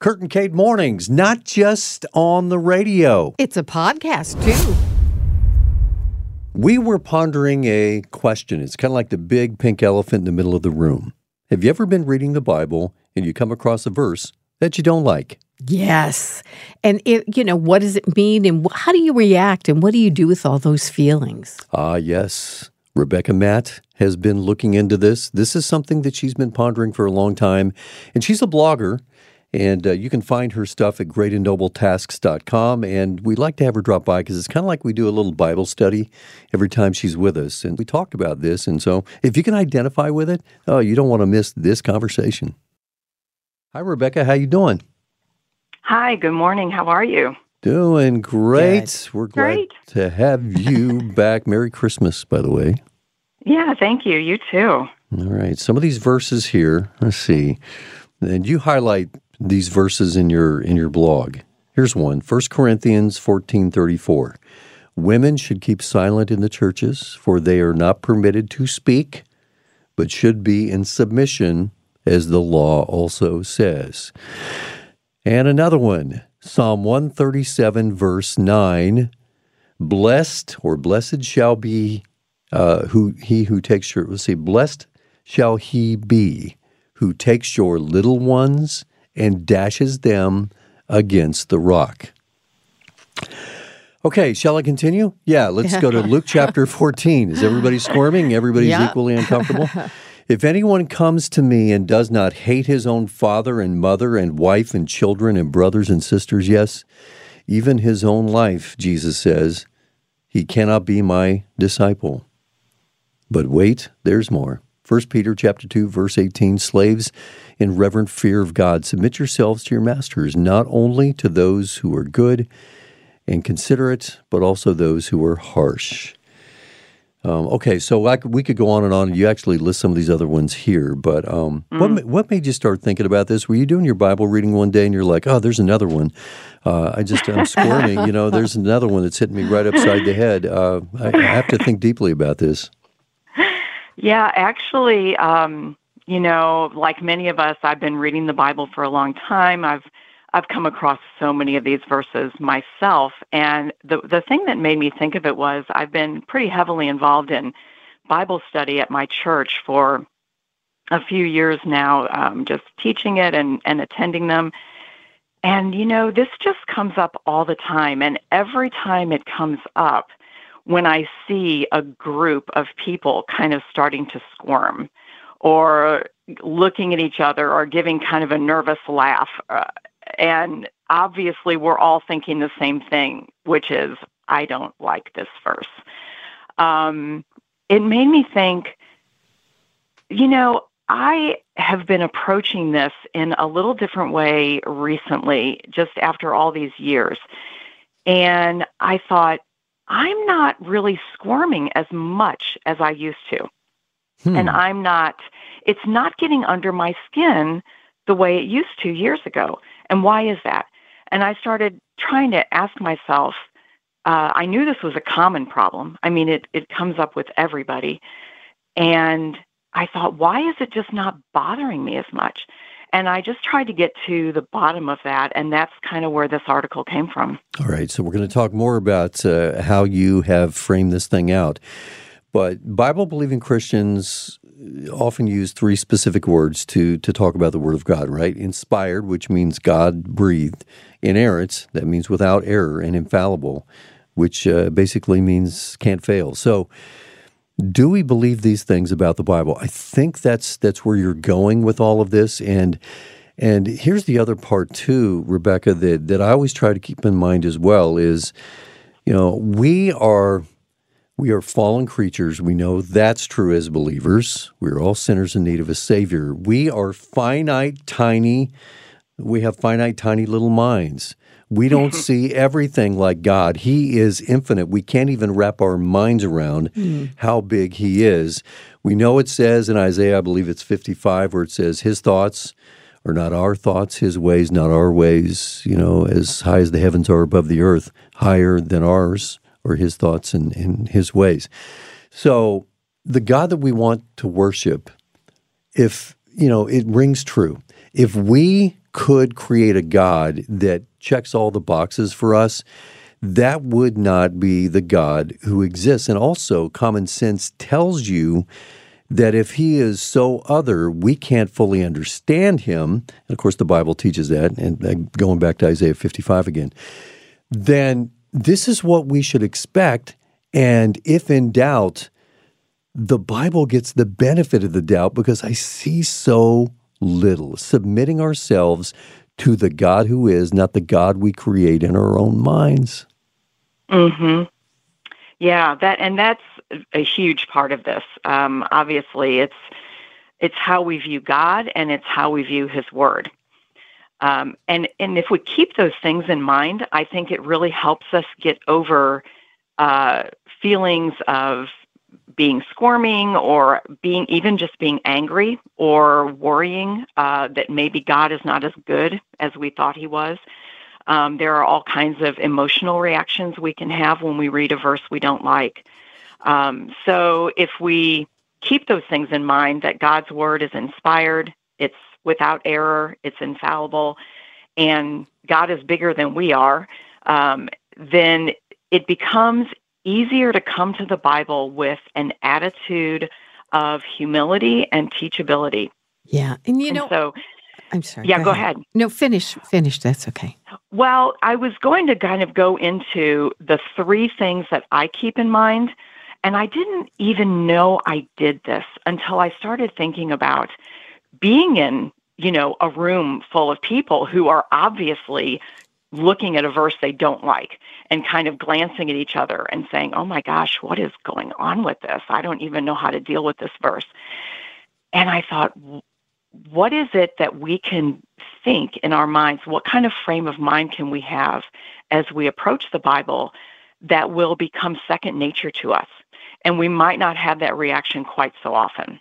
Kurt and Kate Mornings, not just on the radio. It's a podcast, too. We were pondering a question. It's kind of like the big pink elephant in the middle of the room. Have you ever been reading the Bible and you come across a verse that you don't like? Yes. And it, you know, what does it mean and how do you react and what do you do with all those feelings? Ah, yes. Rebekah Matt has been looking into this. This is something that she's been pondering for a long time. And she's a blogger. And uh, you can find her stuff at greatandnobletasks.com. And we like to have her drop by because it's kind of like we do a little Bible study every time she's with us. And we talked about this. And so if you can identify with it, oh, you don't want to miss this conversation. Hi, Rebekah. How you doing? Hi, good morning. How are you? Doing great. We're glad Great. to have you back. Merry Christmas, by the way. Yeah, thank you. You too. All right. Some of these verses here, let's see. And you highlight these verses in your in your blog. Here's one. 1 Corinthians 14:34. Women should keep silent in the churches, for they are not permitted to speak, but should be in submission, as the law also says. And another one, Psalm 137, verse 9. Blessed or blessed shall be uh, who he who takes your let's see, blessed shall he be who takes your little ones and dashes them against the rock. Okay, shall I continue? Yeah, let's go to Luke chapter 14. Is everybody squirming? Everybody's Yeah. equally uncomfortable? if anyone comes to me and does not hate his own father and mother and wife and children and brothers and sisters, yes, even his own life, Jesus says, he cannot be my disciple. But wait, there's more. 1 Peter chapter 2 verse 18 slaves in reverent fear of God submit yourselves to your masters not only to those who are good and considerate but also those who are harsh. Um, okay, so I could, we could go on and on. You actually list some of these other ones here, but um, what what made you start thinking about this? Were you doing your Bible reading one day and you're like, "Oh, there's another one." Uh, I just I'm squirming. You know, there's another one that's hitting me right upside the head. Uh, I, I have to think deeply about this. Yeah, actually, um, you know, like many of us, I've been reading the Bible for a long time. I've I've come across so many of these verses myself, and the the thing that made me think of it was I've been pretty heavily involved in Bible study at my church for a few years now, um, just teaching it and and attending them. And you know, this just comes up all the time, and every time it comes up, when I see a group of people kind of starting to squirm or looking at each other or giving kind of a nervous laugh. Uh, and obviously, we're all thinking the same thing, which is, I don't like this verse. Um, it made me think, you know, I have been approaching this in a little different way recently, just after all these years. And I thought, I'm not really squirming as much as I used to. Hmm. And I'm not, it's not getting under my skin the way it used to years ago. And why is that? And I started trying to ask myself, uh, I knew this was a common problem. I mean, it, it comes up with everybody. And I thought, why is it just not bothering me as much? And I just tried to get to the bottom of that. And that's kind of where this article came from. All right, so we're going to talk more about uh, how you have framed this thing out. But Bible believing Christians often use three specific words to to talk about the Word of God, right? Inspired, which means God breathed. Inerrant, that means without error, and infallible, which uh, basically means can't fail. So, do we believe these things about the Bible? I think that's that's where you're going with all of this, and and here's the other part too, Rebekah, that that I always try to keep in mind as well is, you know, we are we are fallen creatures. We know that's true as believers. We're all sinners in need of a Savior. We are finite, tiny. We have finite, tiny little minds. We don't see everything like God. He is infinite. We can't even wrap our minds around hmm. how big He is. We know it says in Isaiah, I believe it's 55, where it says, His thoughts are not our thoughts, His ways not our ways. You know, as high as the heavens are above the earth, higher than ours or his thoughts and, and his ways. So the God that we want to worship, if you know, it rings true. If we could create a God that checks all the boxes for us, that would not be the God who exists. And also, common sense tells you that if he is so other, we can't fully understand him. And of course, the Bible teaches that. And going back to Isaiah 55 again, then this is what we should expect. And if in doubt, the Bible gets the benefit of the doubt because I see so little submitting ourselves to the God who is, not the God we create in our own minds. Hmm. Yeah, that and that's a huge part of this. Um, obviously, it's it's how we view God and it's how we view His Word. Um, and and if we keep those things in mind, I think it really helps us get over uh, feelings of being squirming or being even just being angry or worrying uh, that maybe God is not as good as we thought He was. Um, there are all kinds of emotional reactions we can have when we read a verse we don't like. Um, so if we keep those things in mind that God's word is inspired, it's without error, it's infallible, and God is bigger than we are, um, then it becomes easier to come to the Bible with an attitude of humility and teachability. Yeah. And you And know, so, I'm sorry. yeah, go ahead. No, finish. Finish. That's okay. Well, I was going to kind of go into the three things that I keep in mind. And I didn't even know I did this until I started thinking about being in, you know, a room full of people who are obviously looking at a verse they don't like and kind of glancing at each other and saying, "Oh my gosh, what is going on with this? I don't even know how to deal with this verse." And I thought, what is it that we can think in our minds? What kind of frame of mind can we have as we approach the Bible that will become second nature to us? And we might not have that reaction quite so often.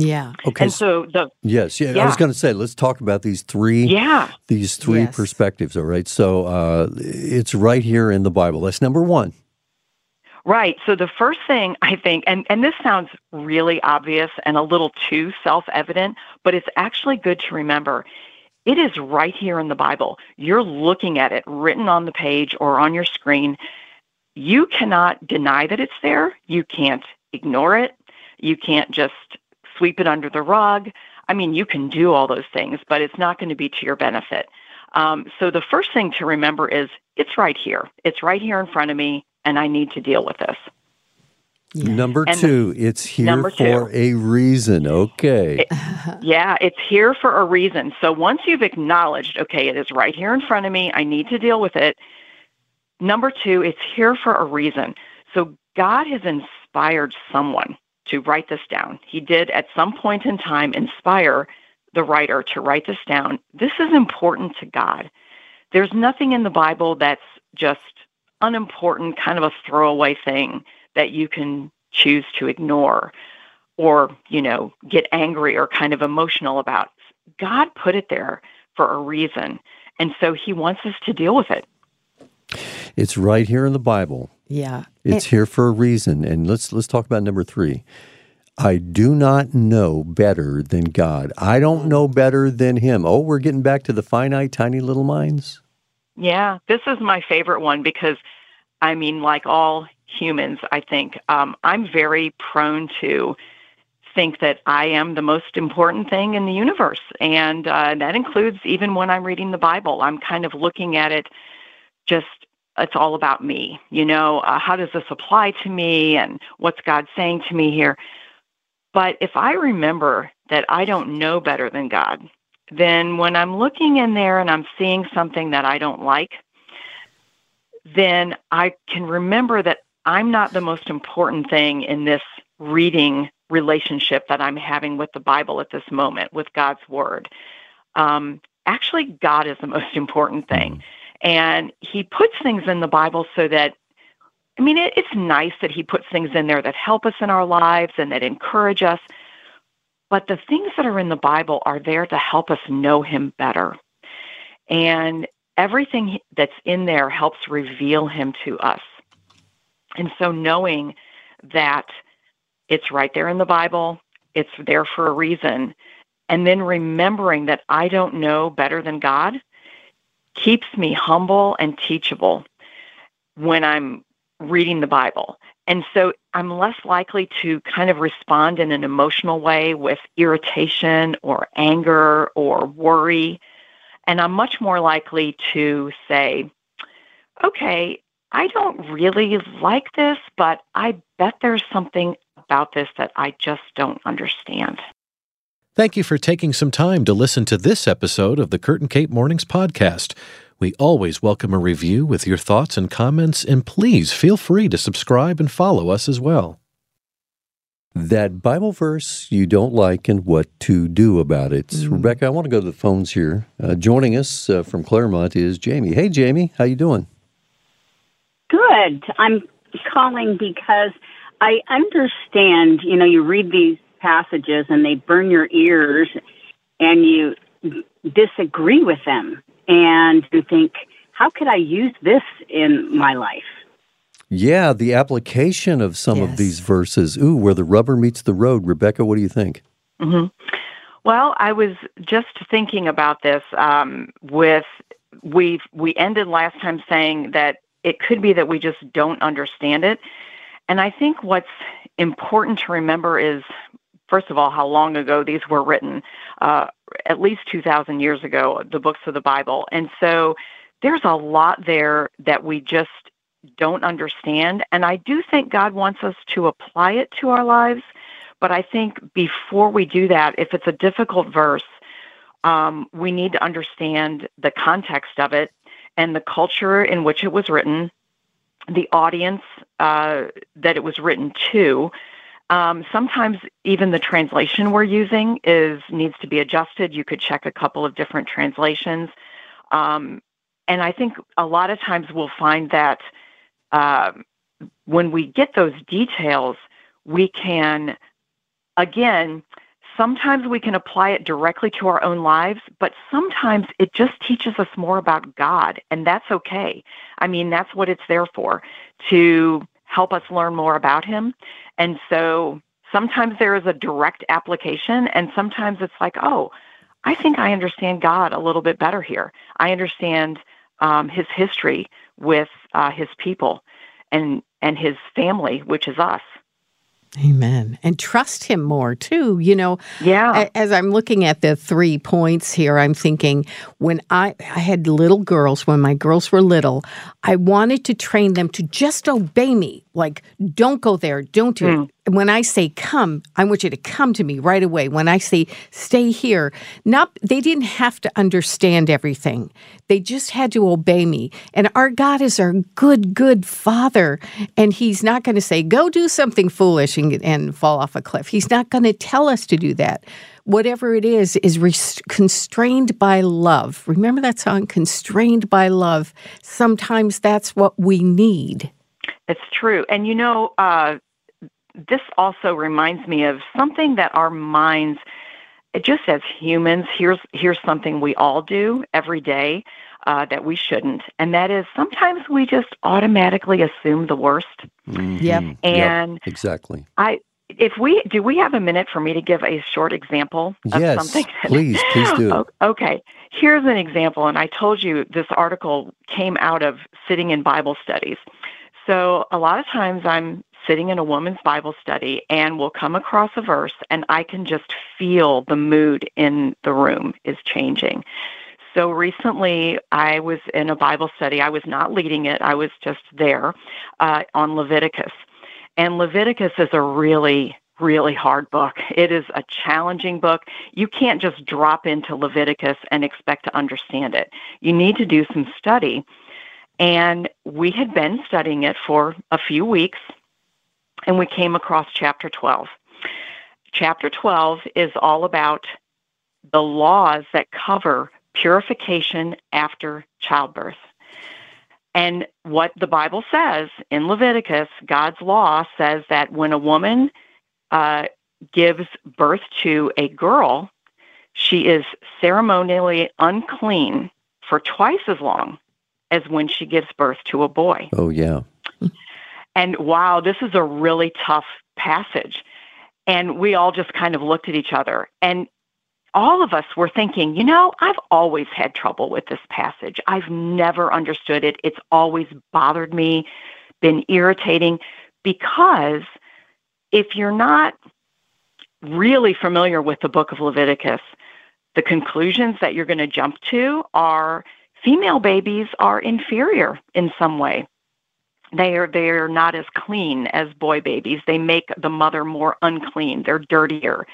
Yeah. Okay. And so the yes, yeah, I was going to say let's talk about these three yeah, these three Yes. perspectives, all right? So, uh, it's right here in the Bible. That's number 1. Right. So the first thing I think, and, and this sounds really obvious and a little too self evident, but it's actually good to remember. It is right here in the Bible. You're looking at it written on the page or on your screen. You cannot deny that it's there. You can't ignore it. You can't just sweep it under the rug. I mean, you can do all those things, but it's not going to be to your benefit. Um, so the first thing to remember is it's right here. It's right here in front of me, and I need to deal with this. Yeah. Number And 2, it's here for two. a reason. Okay. Yeah, it's here for a reason. So once you've acknowledged, okay, it is right here in front of me, I need to deal with it. Number two, it's here for a reason. So God has inspired someone to write this down. He did at some point in time inspire the writer to write this down. This is important to God. There's nothing in the Bible that's just unimportant, kind of a throwaway thing that you can choose to ignore or, you know, get angry or kind of emotional about. God put it there for a reason. And so he wants us to deal with it. It's right here in the Bible. Yeah. It's here for a reason. And let's let's talk about number 3. I do not know better than God. I don't know better than him. Oh, we're getting back to the finite tiny little minds. Yeah, this is my favorite one because, I mean, like all humans, I think um, I'm very prone to think that I am the most important thing in the universe. And uh, that includes even when I'm reading the Bible. I'm kind of looking at it just, it's all about me. You know, uh, how does this apply to me and what's God saying to me here? But if I remember that I don't know better than God, then when I'm looking in there and I'm seeing something that I don't like, then I can remember that I'm not the most important thing in this reading relationship that I'm having with the Bible at this moment, with God's Word. Um, actually, God is the most important thing. And He puts things in the Bible so that, I mean, it, it's nice that He puts things in there that help us in our lives and that encourage us. But the things that are in the Bible are there to help us know Him better. And everything that's in there helps reveal Him to us. And so knowing that it's right there in the Bible, it's there for a reason, and then remembering that I don't know better than God keeps me humble and teachable when I'm reading the Bible. And so I'm less likely to kind of respond in an emotional way with irritation or anger or worry. And I'm much more likely to say, okay, I don't really like this, but I bet there's something about this that I just don't understand. Thank you for taking some time to listen to this episode of the Kurt and Kate Mornings podcast. We always welcome a review with your thoughts and comments, and please feel free to subscribe and follow us as well. That Bible verse you don't like and what to do about it. Mm. Rebekah, I want to go to the phones here. Uh, joining us uh, from Claremont is Jamie. Hey, Jamie, how you doing? Good. I'm calling because I understand, you know, you read these passages and they burn your ears and you disagree with them and you think, how could I use this in my life? Yeah, the application of some of these verses. Ooh, where the rubber meets the road. Rebekah, what do you think? hmm Well, I was just thinking about this um, with we we ended last time saying that it could be that we just don't understand it, and I think what's important to remember is first of all how long ago these were written, uh, at least two thousand years ago, the books of the Bible, and so there's a lot there that we just don't understand, and I do think God wants us to apply it to our lives. But I think before we do that, if it's a difficult verse, um, we need to understand the context of it and the culture in which it was written, the audience uh, that it was written to. Um, sometimes even the translation we're using is needs to be adjusted. You could check a couple of different translations, um, and I think a lot of times we'll find that um when we get those details, we can again, sometimes we can apply it directly to our own lives, but sometimes it just teaches us more about God, and that's okay. I mean, that's what it's there for to help us learn more about Him. And so sometimes there is a direct application, and sometimes it's like, oh, I think I understand God a little bit better here. I understand um, His history with uh, His people and and His family, which is us. Amen. And trust him more too. You know, Yeah. As I'm looking at the three points here, I'm thinking when I, I had little girls, when my girls were little, I wanted to train them to just obey me. Like, don't go there, don't do it. Hmm. When I say come, I want you to come to me right away. When I say stay here, not they didn't have to understand everything. They just had to obey me. And our God is our good, good Father, and He's not going to say go do something foolish and, and fall off a cliff. He's not going to tell us to do that. Whatever it is, is res- constrained by love. Remember that song, Constrained by Love? Sometimes that's what we need. It's true. And you know, uh, this also reminds me of something that our minds, just as humans, here's here's something we all do every day uh, that we shouldn't, and that is sometimes we just automatically assume the worst. Yep. Mhm. And exactly. I, if we do, we have a minute for me to give a short example of Yes, something. please, please do. Okay, here's an example, and I told you this article came out of sitting in Bible studies. So a lot of times I'm sitting in a woman's Bible study and we'll come across a verse and I can just feel the mood in the room is changing. So recently I was in a Bible study. I was not leading it. I was just there uh, on Leviticus. And Leviticus is a really, really hard book. It is a challenging book. You can't just drop into Leviticus and expect to understand it. You need to do some study. And we had been studying it for a few weeks, and we came across chapter 12. Chapter 12 is all about the laws that cover purification after childbirth. And what the Bible says in Leviticus, God's law says that when a woman uh, gives birth to a girl, she is ceremonially unclean for twice as long as when she gives birth to a boy. Oh, yeah. And wow, this is a really tough passage. And we all just kind of looked at each other. And all of us were thinking, you know, I've always had trouble with this passage. I've never understood it. It's always bothered me, been irritating, because if you're not really familiar with the book of Leviticus, the conclusions that you're going to jump to are female babies are inferior in some way. They are they are not as clean as boy babies. They make the mother more unclean. They're dirtier.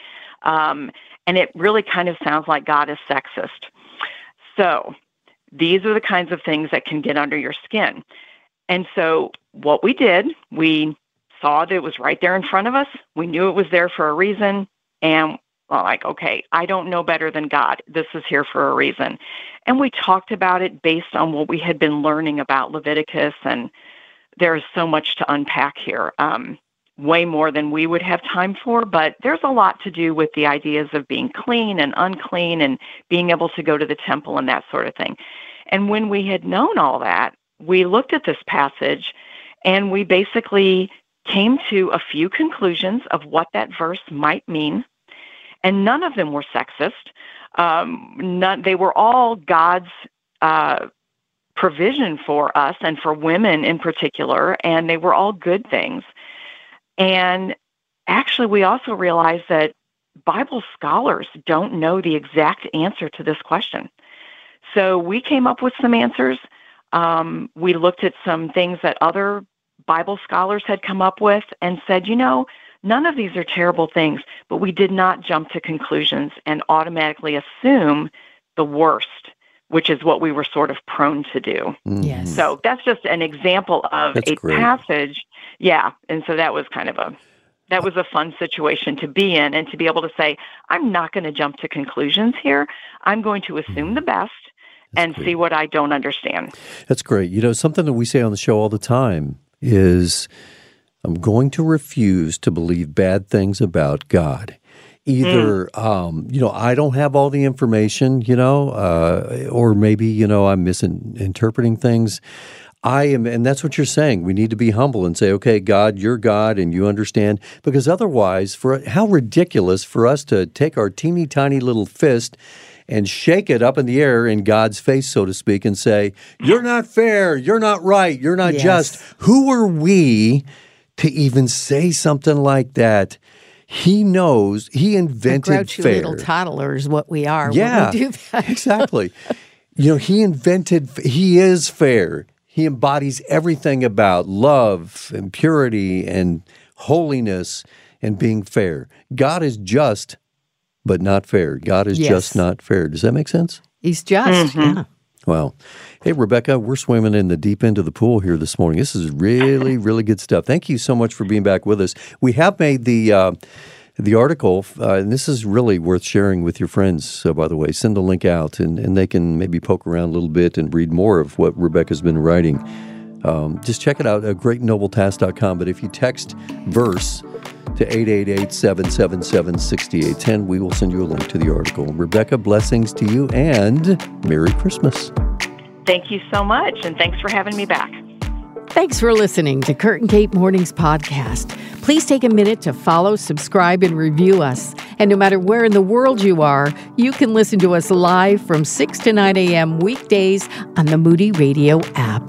Um, and it really kind of sounds like God is sexist. So these are the kinds of things that can get under your skin. And so what we did, we saw that it was right there in front of us. We knew it was there for a reason. And well, like, okay, I don't know better than God. This is here for a reason. And we talked about it based on what we had been learning about Leviticus. And there's so much to unpack here. Um, way more than we would have time for, but there's a lot to do with the ideas of being clean and unclean and being able to go to the temple and that sort of thing. And when we had known all that, we looked at this passage and we basically came to a few conclusions of what that verse might mean. And none of them were sexist. Um, none, they were all God's uh, provision for us and for women in particular, and they were all good things. And actually, we also realized that Bible scholars don't know the exact answer to this question. So we came up with some answers. Um, we looked at some things that other Bible scholars had come up with and said, you know, none of these are terrible things, but we did not jump to conclusions and automatically assume the worst, which is what we were sort of prone to do. Mm-hmm. Yes. So that's just an example of that's a great. passage yeah, and so that was kind of a that was a fun situation to be in and to be able to say, I'm not going to jump to conclusions here. I'm going to assume the best and great. see what I don't understand. That's great. You know, something that we say on the show all the time is I'm going to refuse to believe bad things about God. Either, Mm. um, you know, I don't have all the information, you know, uh, or maybe, you know, I'm misinterpreting things. I am, and that's what you're saying. We need to be humble and say, okay, God, you're God and you understand. Because otherwise, for how ridiculous for us to take our teeny tiny little fist and shake it up in the air in God's face, so to speak, and say, You're not fair, you're not right, you're not Yes. just. Who are we to even say something like that? He knows, he invented Grouchy fair. little toddlers, what we are Yeah, when we do that. exactly. You know, he invented, he is fair. He embodies everything about love and purity and holiness and being fair. God is just, but not fair. God is Yes. just not fair. Does that make sense? He's just, mm-hmm. yeah. Wow. Hey, Rebekah, we're swimming in the deep end of the pool here this morning. This is really, really good stuff. Thank you so much for being back with us. We have made the uh, the article, uh, and this is really worth sharing with your friends. So, by the way, send the link out, and, and they can maybe poke around a little bit and read more of what Rebekah's been writing. Um, just check it out at greatnobletask.com. But if you text verse to 888-777-6810, we will send you a link to the article. Rebekah, blessings to you and Merry Christmas. Thank you so much, and thanks for having me back. Thanks for listening to Kurt and Kate Mornings podcast. Please take a minute to follow, subscribe, and review us. And no matter where in the world you are, you can listen to us live from 6 to 9 a.m. weekdays on the Moody Radio app.